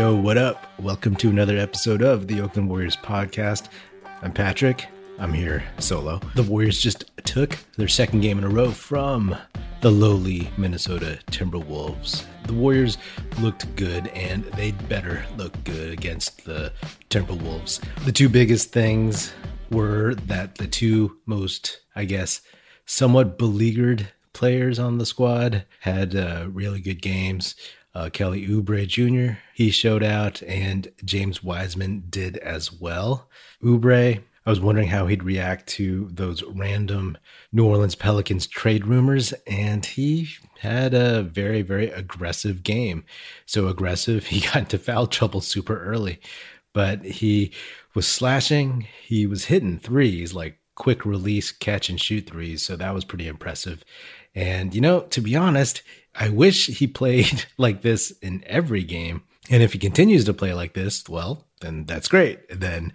Yo, what up? Welcome to another episode of the Oakland Warriors podcast. I'm Patrick. I'm here solo. The Warriors just took their second game in a row from the lowly Minnesota Timberwolves. The Warriors looked good and they'd better look good against the Timberwolves. The two biggest things were that the two most, I guess, somewhat beleaguered players on the squad had uh, really good games. Uh, Kelly Oubre Jr. he showed out, and James Wiseman did as well. Oubre, I was wondering how he'd react to those random New Orleans Pelicans trade rumors, and he had a very, very aggressive game. So aggressive, he got into foul trouble super early, but he was slashing, he was hitting threes, like quick release, catch and shoot threes. So that was pretty impressive. And, you know, to be honest, I wish he played like this in every game. And if he continues to play like this, well, then that's great. Then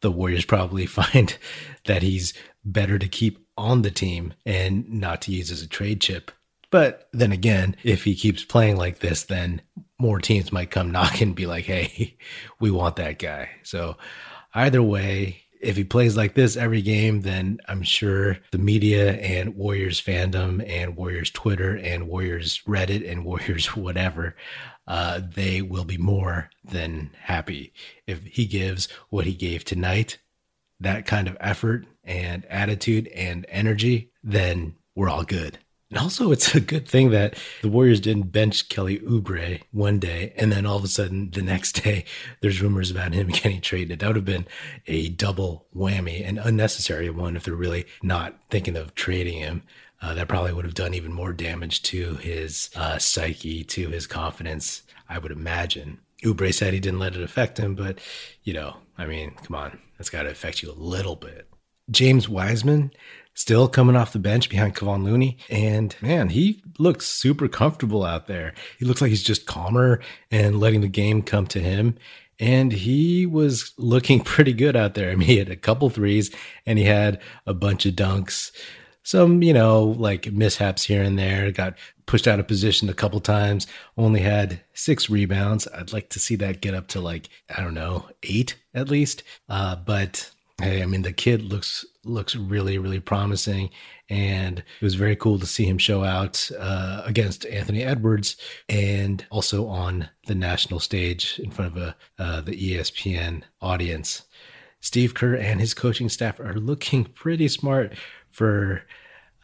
the Warriors probably find that he's better to keep on the team and not to use as a trade chip. But then again, if he keeps playing like this, then more teams might come knocking and be like, hey, we want that guy. So either way, if he plays like this every game, then I'm sure the media and Warriors fandom and Warriors Twitter and Warriors Reddit and Warriors whatever, uh, they will be more than happy if he gives what he gave tonight, that kind of effort and attitude and energy. Then we're all good. And also, it's a good thing that the Warriors didn't bench Kelly Oubre one day, and then all of a sudden, the next day, there's rumors about him getting traded. That would have been a double whammy, an unnecessary one if they're really not thinking of trading him. Uh, that probably would have done even more damage to his uh, psyche, to his confidence, I would imagine. Oubre said he didn't let it affect him, but, you know, I mean, come on, that's got to affect you a little bit. James Wiseman still coming off the bench behind Kevon Looney. And man, he looks super comfortable out there. He looks like he's just calmer and letting the game come to him. And he was looking pretty good out there. I mean, he had a couple threes and he had a bunch of dunks. Some, you know, like mishaps here and there, got pushed out of position a couple times, only had six rebounds. I'd like to see that get up to like, I don't know, eight at least. Uh, but hey, I mean, the kid looks looks really, really promising. And it was very cool to see him show out uh, against Anthony Edwards and also on the national stage in front of a, uh, the ESPN audience. Steve Kerr and his coaching staff are looking pretty smart for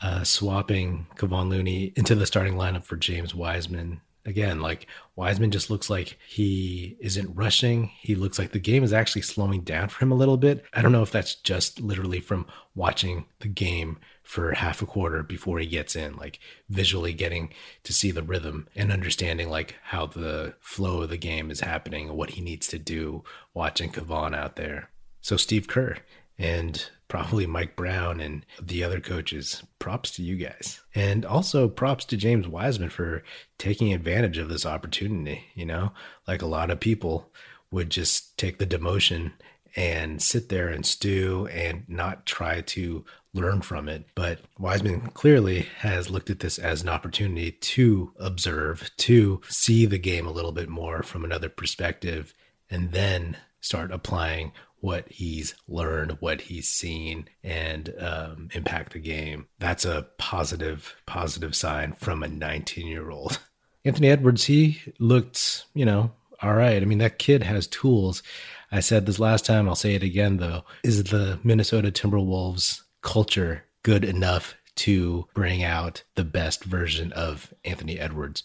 uh, swapping Kevon Looney into the starting lineup for James Wiseman again, like Wiseman just looks like he isn't rushing. He looks like the game is actually slowing down for him a little bit. I don't know if that's just literally from watching the game for half a quarter before he gets in, like visually getting to see the rhythm and understanding like how the flow of the game is happening and what he needs to do watching Kevon out there. So Steve Kerr and probably Mike Brown and the other coaches. Props to you guys. And also props to James Wiseman for taking advantage of this opportunity. You know, like a lot of people would just take the demotion and sit there and stew and not try to learn from it. But Wiseman clearly has looked at this as an opportunity to observe, to see the game a little bit more from another perspective, and then start applying what he's learned, what he's seen, and um, impact the game. That's a positive, positive sign from a 19 year old. Anthony Edwards, he looked, you know, all right. I mean, that kid has tools. I said this last time, I'll say it again though. Is the Minnesota Timberwolves culture good enough to bring out the best version of Anthony Edwards?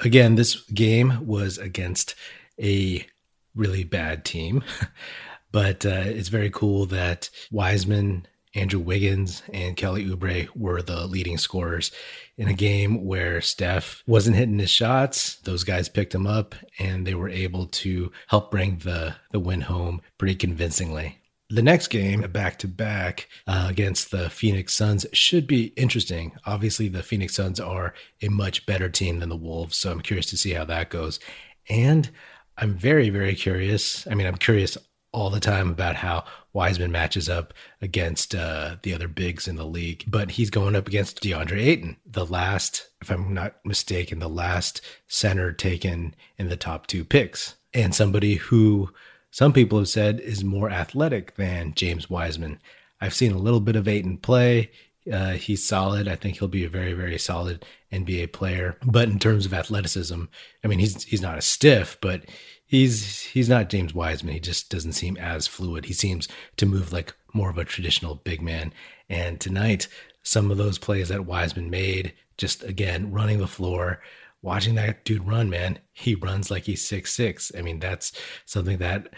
Again, this game was against a really bad team. But uh, it's very cool that Wiseman, Andrew Wiggins, and Kelly Oubre were the leading scorers in a game where Steph wasn't hitting his shots. Those guys picked him up and they were able to help bring the, the win home pretty convincingly. The next game, back to back against the Phoenix Suns, should be interesting. Obviously, the Phoenix Suns are a much better team than the Wolves, so I'm curious to see how that goes. And I'm very, very curious. I mean, I'm curious all the time about how Wiseman matches up against uh, the other bigs in the league, but he's going up against DeAndre Ayton, the last, if I'm not mistaken, the last center taken in the top two picks. and somebody who some people have said is more athletic than James Wiseman. I've seen a little bit of Ayton play. Uh, he's solid. I think he'll be a very, very solid NBA player. But in terms of athleticism, I mean, he's he's not a stiff, but he's he's not James Wiseman. He just doesn't seem as fluid. He seems to move like more of a traditional big man. And tonight, some of those plays that Wiseman made, just again running the floor, watching that dude run, man, he runs like he's six six. I mean, that's something that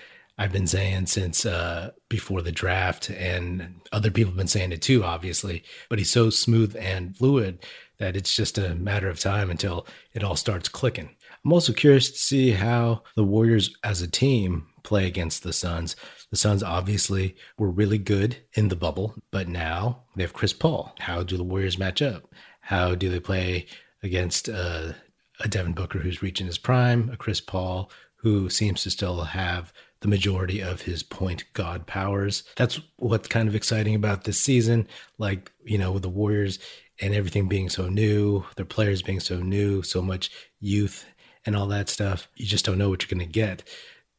I've been saying since uh, before the draft, and other people have been saying it too, obviously. But he's so smooth and fluid that it's just a matter of time until it all starts clicking. I'm also curious to see how the Warriors as a team play against the Suns. The Suns obviously were really good in the bubble, but now they have Chris Paul. How do the Warriors match up? How do they play against uh, a Devin Booker who's reaching his prime, a Chris Paul who seems to still have the majority of his point god powers. That's what's kind of exciting about this season. Like, you know, with the Warriors and everything being so new, their players being so new, so much youth and all that stuff, you just don't know what you're going to get.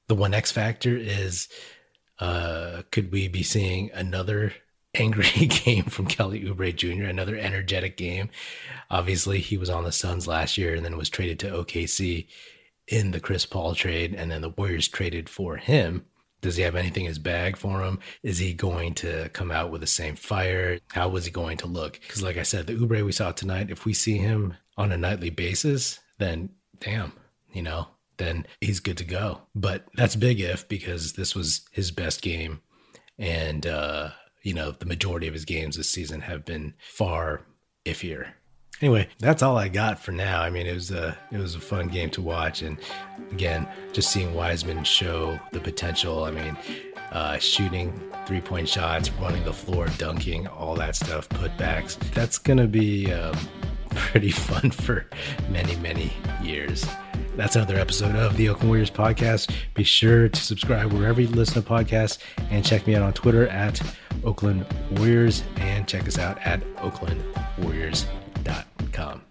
The one X factor is uh, could we be seeing another angry game from Kelly Oubre Jr., another energetic game? Obviously, he was on the Suns last year and then was traded to OKC in the Chris Paul trade, and then the Warriors traded for him. Does he have anything in his bag for him? Is he going to come out with the same fire? How was he going to look? Because, like I said, the Oubre we saw tonight, if we see him on a nightly basis, then damn, you know, then he's good to go. But that's big if because this was his best game. And, uh, you know, the majority of his games this season have been far iffier anyway, that's all I got for now. I mean, it was a it was a fun game to watch, and again, just seeing Wiseman show the potential. I mean, uh, shooting three point shots, running the floor, dunking, all that stuff, putbacks. That's gonna be um, pretty fun for many many years. That's another episode of the Oakland Warriors podcast. Be sure to subscribe wherever you listen to podcasts and check me out on Twitter at Oakland Warriors and check us out at Oakland Warriors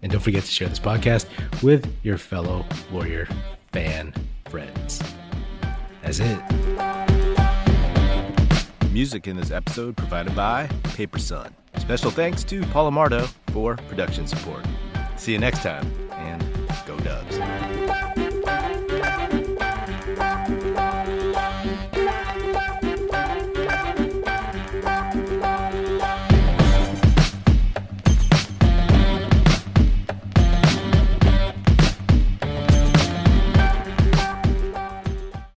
and don't forget to share this podcast with your fellow Warrior fan friends. That's it. Music in this episode provided by Paper Sun. Special thanks to Paul Amardo for production support. See you next time.